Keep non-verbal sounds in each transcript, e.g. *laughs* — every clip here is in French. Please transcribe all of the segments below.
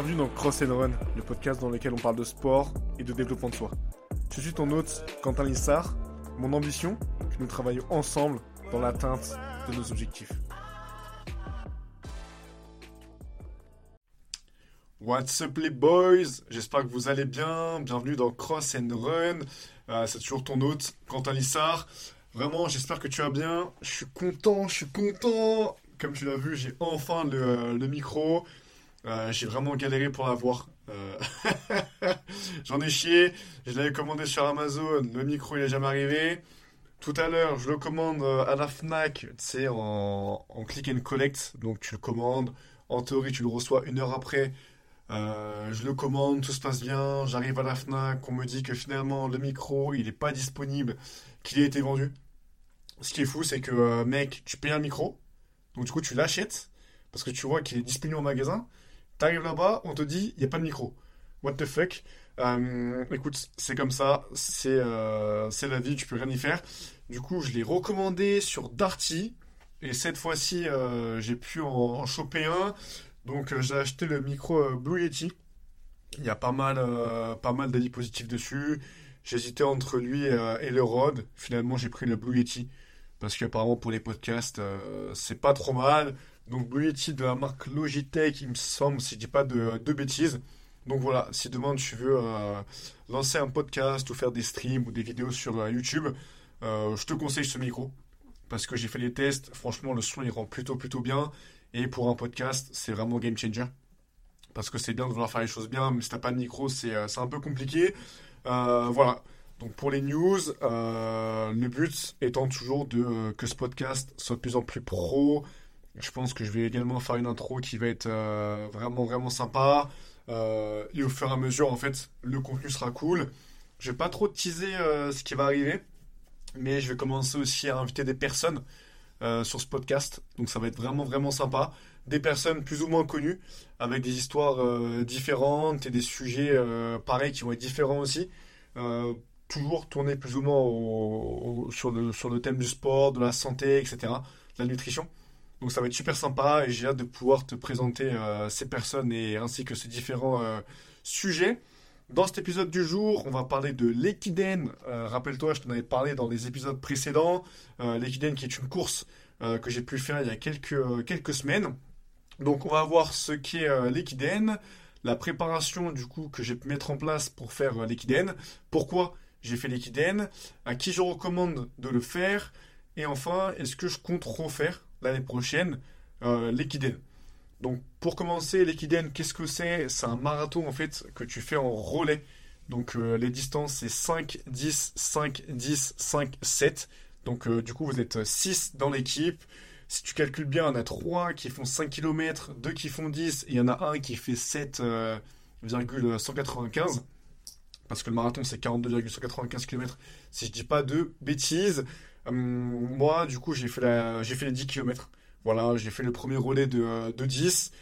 Bienvenue dans Cross and Run, le podcast dans lequel on parle de sport et de développement de soi. Je suis ton hôte, Quentin Lissard. Mon ambition, que nous travaillions ensemble dans l'atteinte de nos objectifs. What's up les boys? J'espère que vous allez bien. Bienvenue dans Cross and Run. Euh, c'est toujours ton hôte, Quentin Lissard. Vraiment, j'espère que tu vas bien. Je suis content, je suis content. Comme tu l'as vu, j'ai enfin le micro. Euh, j'ai vraiment galéré pour l'avoir. Euh... *laughs* J'en ai chié. Je l'avais commandé sur Amazon. Le micro, il n'est jamais arrivé. Tout à l'heure, je le commande euh, à la Fnac, tu sais, en, en click and collect. Donc, tu le commandes. En théorie, tu le reçois une heure après. Euh, je le commande, tout se passe bien. J'arrive à la Fnac. On me dit que finalement, le micro, il n'est pas disponible, qu'il a été vendu. Ce qui est fou, c'est que, mec, tu payes un micro. Donc, du coup, tu l'achètes. Parce que tu vois qu'il est disponible au magasin. T'arrives là-bas, on te dit, il n'y a pas de micro. What the fuck? Euh, Écoute, c'est comme ça, c'est euh, c'est la vie, tu peux rien y faire. Du coup, je l'ai recommandé sur Darty, et cette fois-ci, euh, j'ai pu en, choper un. Donc, j'ai acheté le micro Blue Yeti. Il y a pas mal, pas mal d'avis positifs dessus. J'hésitais entre lui et, le Rode. Finalement, j'ai pris le Blue Yeti. Parce qu'apparemment, pour les podcasts, c'est pas trop mal. Donc Blue de la marque Logitech, il me semble, si je dis pas de, bêtises. Donc voilà, si demain tu veux euh, lancer un podcast ou faire des streams ou des vidéos sur euh, YouTube, euh, je te conseille ce micro. Parce que j'ai fait les tests, franchement le son il rend plutôt plutôt bien. Et pour un podcast, c'est vraiment game changer. Parce que c'est bien de vouloir faire les choses bien, mais si t'as pas de micro, c'est un peu compliqué. Voilà. Donc pour les news, le but étant toujours de que ce podcast soit de plus en plus pro, je pense que je vais également faire une intro qui va être euh, vraiment vraiment sympa. Euh, et au fur et à mesure, en fait, le contenu sera cool. Je vais pas trop teaser euh, ce qui va arriver, mais je vais commencer aussi à inviter des personnes sur ce podcast. Donc ça va être vraiment vraiment sympa. Des personnes plus ou moins connues, avec des histoires différentes et des sujets pareils qui vont être différents aussi. Toujours tourner plus ou moins sur le, sur le thème du sport, de la santé, etc., de la nutrition. Donc ça va être super sympa et j'ai hâte de pouvoir te présenter euh, ces personnes et ainsi que ces différents euh, sujets. Dans cet épisode du jour, on va parler de l'Ekiden. Euh, rappelle-toi, je t'en avais parlé dans les épisodes précédents. L'Ekiden qui est une course que j'ai pu faire il y a quelques, quelques semaines. Donc on va voir ce qu'est l'Ekiden, la préparation du coup que j'ai pu mettre en place pour faire l'Ekiden, pourquoi j'ai fait l'Ekiden, à qui je recommande de le faire, et enfin, est-ce que je compte refaire l'année prochaine euh, l'Ekiden. Donc pour commencer, l'Ekiden, qu'est-ce que c'est? C'est un marathon en fait que tu fais en relais. Donc euh, les distances c'est 5, 10, 5, 10, 5, 7. Donc euh, du coup vous êtes 6 dans l'équipe. Si tu calcules bien, il a 3 qui font 5 km, 2 qui font 10, et il y en a un qui fait 7,195. Parce que le marathon c'est 42,195 km. Si je dis pas de bêtises. Hum, moi du coup j'ai fait, j'ai fait les 10 km. Voilà, j'ai fait le premier relais de, euh, de 10.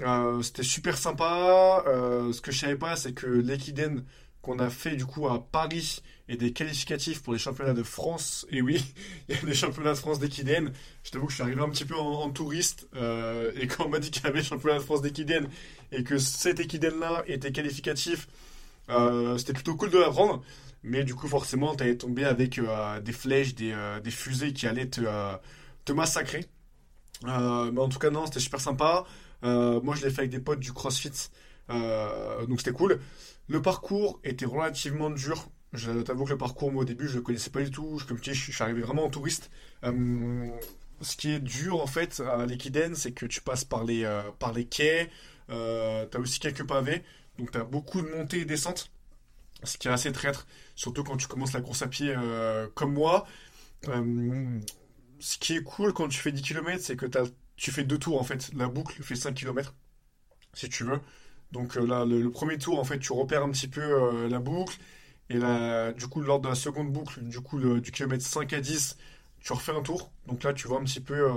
Euh, c'était super sympa. Euh, ce que je savais pas, c'est que l'Equiden qu'on a fait du coup à Paris et des qualificatifs pour les championnats de France. Et oui, *laughs* il y a des championnats de France d'Equiden. Je t'avoue que je suis arrivé un petit peu en, touriste euh, et quand on m'a dit qu'il y avait championnat de France d'Equiden et que cet Equiden-là était qualificatif, euh, c'était plutôt cool de l'apprendre. Mais du coup, forcément, t'allais tomber avec euh, des flèches, des, euh, des fusées qui allaient te, euh, massacrer. Mais en tout cas, non, c'était super sympa. Moi, je l'ai fait avec des potes du CrossFit, donc c'était cool. Le parcours était relativement dur. Je t'avoue que le parcours, moi, au début, je le connaissais pas du tout. Je- Comme tu dis, je suis arrivé vraiment en touriste. Ce qui est dur, en fait, à l'Equiden, c'est que tu passes par les, par les quais. T'as aussi quelques pavés. Donc, t'as beaucoup de montées et descentes. Ce qui est assez traître. Surtout quand tu commences la course à pied euh, comme moi. Euh, ce qui est cool quand tu fais 10 km, c'est que t'as- tu fais deux tours en fait. La boucle fait 5 km si tu veux. Donc euh, là, le, premier tour, en fait, tu repères un petit peu la boucle. Et là, du coup, lors de la seconde boucle, du coup, du kilomètre 5 à 10, tu refais un tour. Donc là, tu vois un petit peu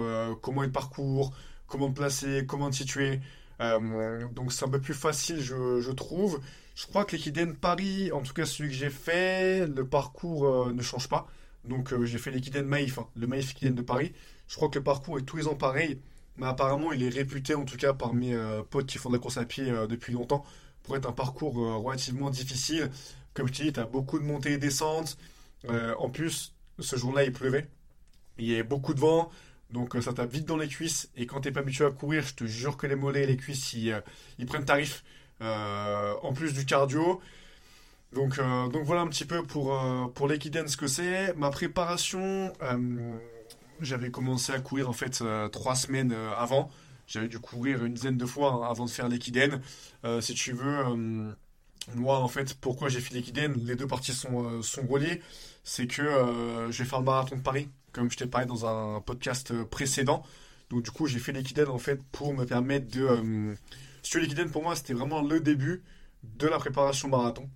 comment est le parcours, comment te placer, comment te situer. Donc c'est un peu plus facile, je trouve. Je crois que l'Equiden Paris, en tout cas celui que j'ai fait, le parcours euh, ne change pas. Donc euh, j'ai fait l'Equiden Maïf, hein, le Maïf Equiden de Paris. Je crois que le parcours est tous les ans pareil. mais apparemment il est réputé en tout cas par mes euh, potes qui font de la course à pied depuis longtemps pour être un parcours relativement difficile. Comme je te dis, tu beaucoup de montées et descentes. En plus, ce jour-là il pleuvait. Il y avait beaucoup de vent, donc ça tape vite dans les cuisses. Et quand t'es pas habitué à courir, je te jure que les mollets et les cuisses ils prennent tarif. Euh, en plus du cardio. Donc, euh, donc voilà un petit peu pour, euh, pour l'Equidance ce que c'est. Ma préparation, j'avais commencé à courir en fait trois semaines avant. J'avais dû courir une dizaine de fois hein, avant de faire l'Equidane. Euh, si tu veux, moi en fait, pourquoi j'ai fait l'Equidane, les deux parties sont, sont reliées. C'est que euh, vais faire le marathon de Paris, comme je t'ai parlé dans un podcast précédent. Donc du coup, j'ai fait l'Equidane en fait pour me permettre de... si tu veux, l'Equidane pour moi, c'était vraiment le début de la préparation marathon.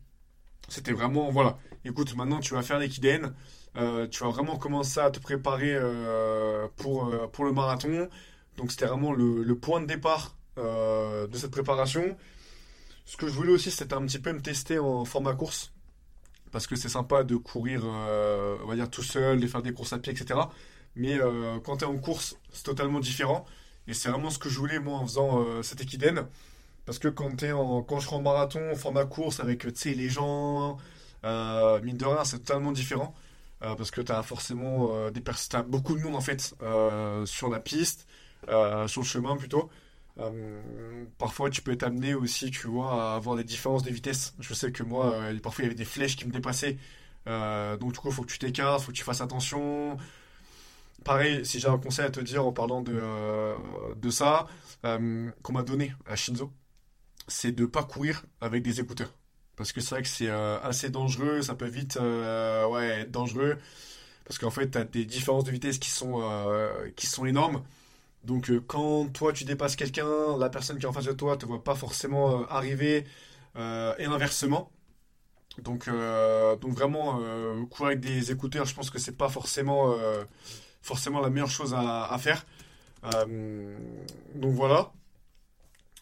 C'était vraiment, voilà, écoute, maintenant tu vas faire l'équidène, euh, tu vas vraiment commencer à te préparer euh, pour, euh, pour le marathon. Donc c'était vraiment le, le point de départ de cette préparation. Ce que je voulais aussi, c'était un petit peu me tester en format course, parce que c'est sympa de courir, on va dire, tout seul, de faire des courses à pied, etc. Mais quand tu es en course, c'est totalement différent. Et c'est vraiment ce que je voulais, moi, en faisant euh, cette équidène. Parce que quand t'es en, quand je serai en marathon, format course, avec, tu les gens, euh, mine de rien, c'est totalement différent. Euh, parce que t'as forcément euh, des t'as beaucoup de monde, en fait, euh, sur la piste, sur le chemin, plutôt. Parfois, tu peux être amené aussi, tu vois, à avoir des différences de vitesse. Je sais que moi, parfois, il y avait des flèches qui me dépassaient. Donc, du coup, il faut que tu t'écartes, faut que tu fasses attention. Pareil, si j'ai un conseil à te dire en parlant de, euh, ça, euh, qu'on m'a donné à Shinzo, c'est de pas courir avec des écouteurs. Parce que c'est vrai que c'est euh, assez dangereux, ça peut vite ouais, être dangereux. Parce qu'en fait, tu as des différences de vitesse qui sont, énormes. Donc quand toi tu dépasses quelqu'un, la personne qui est en face de toi te voit pas forcément arriver et inversement. Donc, donc vraiment courir avec des écouteurs, je pense que c'est pas forcément, forcément la meilleure chose à, faire. Euh, donc voilà.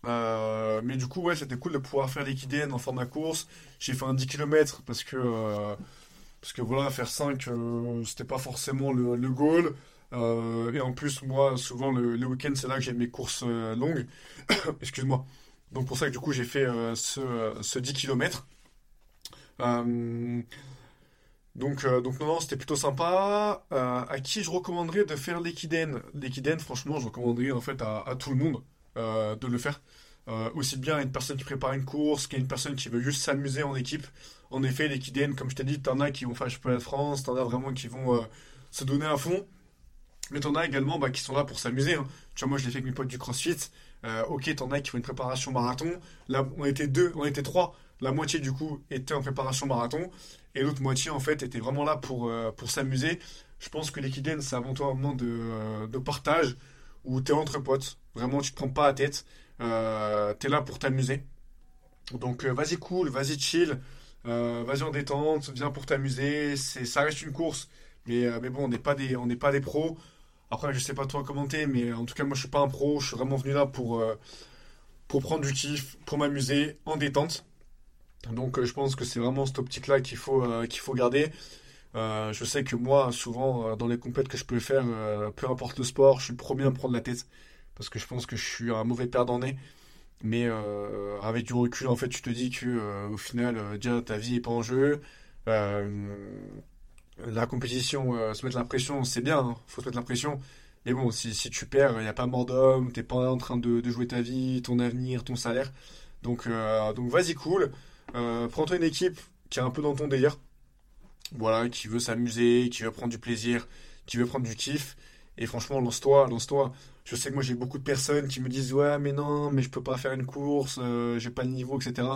Euh, mais du coup, ouais, c'était cool de pouvoir faire l'équidène en format course. J'ai fait un 10 km parce que, euh, parce que voilà, faire 5, euh, c'était pas forcément le, goal. Et en plus, moi, souvent le, week-end, c'est là que j'ai mes courses longues. *coughs* Excuse-moi. Donc pour ça que du coup, j'ai fait ce, ce 10 km. Euh, donc, non, non, c'était plutôt sympa. Euh, à qui je recommanderais de faire l'équidène? L'équidène, franchement, je recommanderais en fait à, tout le monde euh, de le faire. Euh, aussi bien à une personne qui prépare une course qu'à une personne qui veut juste s'amuser en équipe. En effet, l'équidène, comme je t'ai dit, t'en as qui vont faire championnat de France, t'en as vraiment qui vont se donner à fond. Mais t'en as également bah, qui sont là pour s'amuser. hein. Tu vois, moi je l'ai fait avec mes potes du CrossFit. Ok, t'en as qui font une préparation marathon. Là, on était deux, on était trois. La moitié du coup était en préparation marathon. Et l'autre moitié en fait était vraiment là pour, euh, s'amuser. Je pense que l'équidène c'est avant tout un moment de, euh, partage où t'es entre potes. Vraiment, tu te prends pas la tête. Euh, t'es là pour t'amuser. Donc euh, vas-y cool, vas-y chill. Vas-y en détente, viens pour t'amuser. Ça reste une course. Mais, bon, on n'est pas des, pros. Après, je sais pas toi commenter, mais en tout cas, moi, je suis pas un pro. Je suis vraiment venu là pour, pour prendre du kiff, pour m'amuser, en détente. Donc, euh, je pense que c'est vraiment cette optique-là qu'il faut, euh, qu'il faut garder. Euh, je sais que moi, souvent, dans les compètes que je peux faire, peu importe le sport, je suis le premier à me prendre la tête. Parce que je pense que je suis un mauvais perdant né. Mais avec du recul, en fait, tu te dis que au final, déjà, ta vie est pas en jeu. La compétition, se mettre la pression, c'est bien, hein, faut se mettre la pression. Mais bon, si, si tu perds, il n'y a pas mort d'homme, t'es pas en train de, de jouer ta vie, ton avenir, ton salaire. Donc, donc vas-y, cool. Euh, prends-toi une équipe qui est un peu dans ton délire. Voilà, qui veut s'amuser, qui veut prendre du plaisir, qui veut prendre du kiff. Et franchement, lance-toi, lance-toi. Je sais que moi j'ai beaucoup de personnes qui me disent ouais mais non mais je peux pas faire une course, euh, j'ai pas le niveau, etc.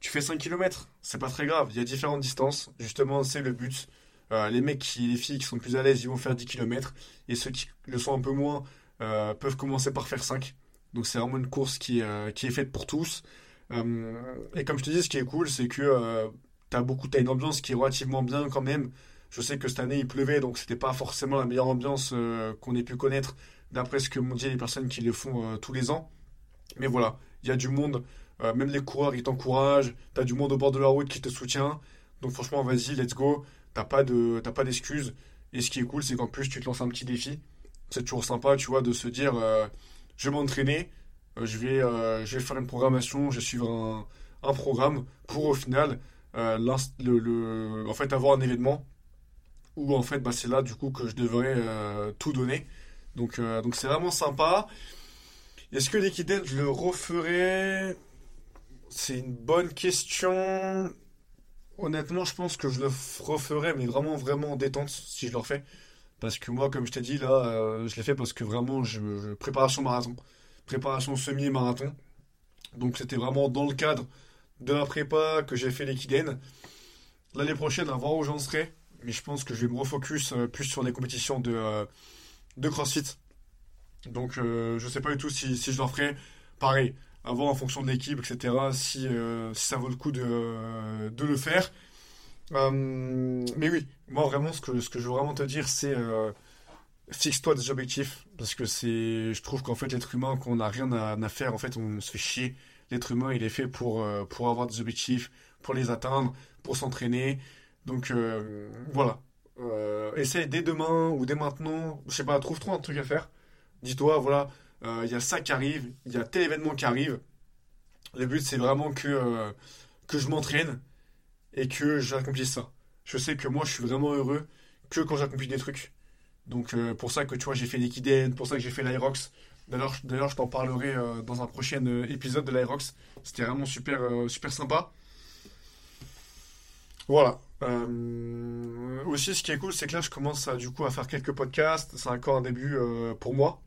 Tu fais 5 kilomètres, c'est pas très grave, il y a différentes distances, justement c'est le but. Euh, les mecs qui, les filles qui sont plus à l'aise, ils vont faire 10 kilomètres, et ceux qui le sont un peu moins euh, peuvent commencer par faire 5. Donc c'est vraiment une course qui, euh, qui est faite pour tous. Euh, et comme je te dis, ce qui est cool, c'est que euh, t'as beaucoup, t'as une ambiance qui est relativement bien quand même. Je sais que cette année il pleuvait, donc c'était pas forcément la meilleure ambiance euh, qu'on ait pu connaître d'après ce que m'ont dit les personnes qui le font tous les ans. Mais voilà, il y a du monde, même les coureurs ils t'encouragent, t'as du monde au bord de la route qui te soutient. Donc franchement, vas-y, let's go. T'as pas de, t'as pas d'excuses. Et ce qui est cool, c'est qu'en plus tu te lances un petit défi. c'est toujours sympa, tu vois, de se dire, je vais m'entraîner, je vais, je vais faire une programmation, je vais suivre un, programme pour au final, le, en fait, avoir un événement où en fait, bah, c'est là du coup que je devrais tout donner. Donc, c'est vraiment sympa. Est-ce que l'équidène, je le referai? C'est une bonne question. Honnêtement, je pense que je le referai, mais vraiment, vraiment en détente si je le refais. Parce que moi, comme je t'ai dit, là, euh, je l'ai fait parce que vraiment, je, préparation marathon, préparation semi-marathon. Donc, c'était vraiment dans le cadre de la prépa que j'ai fait l'équidène. L'année prochaine, à voir où j'en serai. Mais je pense que je vais me refocus euh, plus sur les compétitions de, euh, de CrossFit. Donc euh, je ne sais pas du tout si, je leur ferai. Pareil, voir en fonction de l'équipe, etc., si, si, ça vaut le coup de, de le faire. Mais oui, moi vraiment, ce que, ce que je veux vraiment te dire, c'est fixe-toi des objectifs. Parce que c'est, je trouve qu'en fait, l'être humain, qu'on n'a rien à, faire, en fait, on se fait chier. L'être humain, il est fait pour, pour avoir des objectifs, pour les atteindre, pour s'entraîner. Donc voilà. essaye dès demain ou dès maintenant, je sais pas, trouve-toi un truc à faire dis-toi, voilà, euh, il y a ça qui arrive, il y a tel événement qui arrive. Le but, c'est vraiment que, euh, que je m'entraîne et que j'accomplisse ça. Je sais que moi, je suis vraiment heureux que quand j'accomplis des trucs. Donc, euh, pour ça que, tu vois, j'ai fait l'Equiden, pour ça que j'ai fait l'Aerox. D'ailleurs, je t'en parlerai dans un prochain épisode de l'Aerox. C'était vraiment super, super sympa. Voilà. aussi, ce qui est cool, c'est que là, je commence à, du coup à faire quelques podcasts. C'est encore un début pour moi.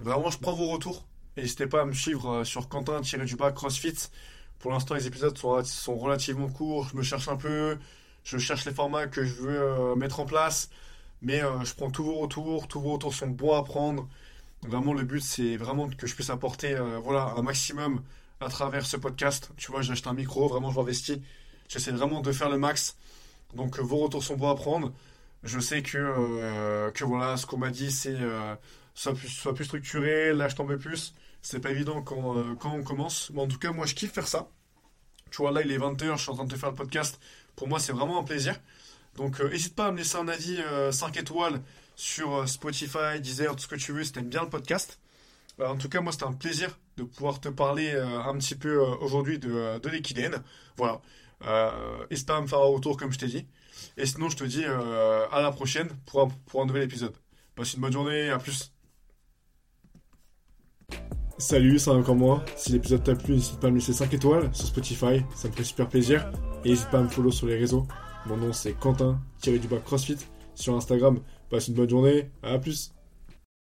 Vraiment, je prends vos retours. N'hésitez pas à me suivre euh, sur Quentin-du-bas CrossFit. Pour l'instant, les épisodes sont, sont, relativement courts. Je me cherche un peu. Je cherche les formats que je veux euh, mettre en place. Mais euh, je prends tous vos retours. Tous vos retours sont bons à prendre. Vraiment, le but, c'est vraiment que je puisse apporter voilà, un maximum à travers ce podcast. Tu vois, j'ai acheté un micro. Vraiment, je m'investis. J'essaie vraiment de faire le max. Donc, vos retours sont bons à prendre. Je sais que, que voilà, ce qu'on m'a dit, c'est soit plus, soit plus structuré, là je t'en plus. C'est pas évident quand, euh, quand on commence. Mais en tout cas, moi je kiffe faire ça. Tu vois, là il est 20h, je suis en train de te faire le podcast. Pour moi, c'est vraiment un plaisir. Donc n'hésite euh, pas à me laisser un avis 5 euh, étoiles sur Spotify, Deezer, tout ce que tu veux si t'aimes bien le podcast. en tout cas, moi c'était un plaisir de pouvoir te parler un petit peu aujourd'hui de, de l'équidène. Voilà. N'hésite pas à me faire un retour comme je t'ai dit. Et sinon, je te dis à la prochaine pour pour un nouvel épisode. Passe une bonne journée, à plus. Salut, c'est encore moi. Si l'épisode t'a plu, n'hésite pas à me laisser 5 étoiles sur Spotify, ça me fait super plaisir. Et n'hésite pas à me follow sur les réseaux. Mon nom c'est Quentin, tiré du bas CrossFit sur Instagram. Passe une bonne journée, à plus.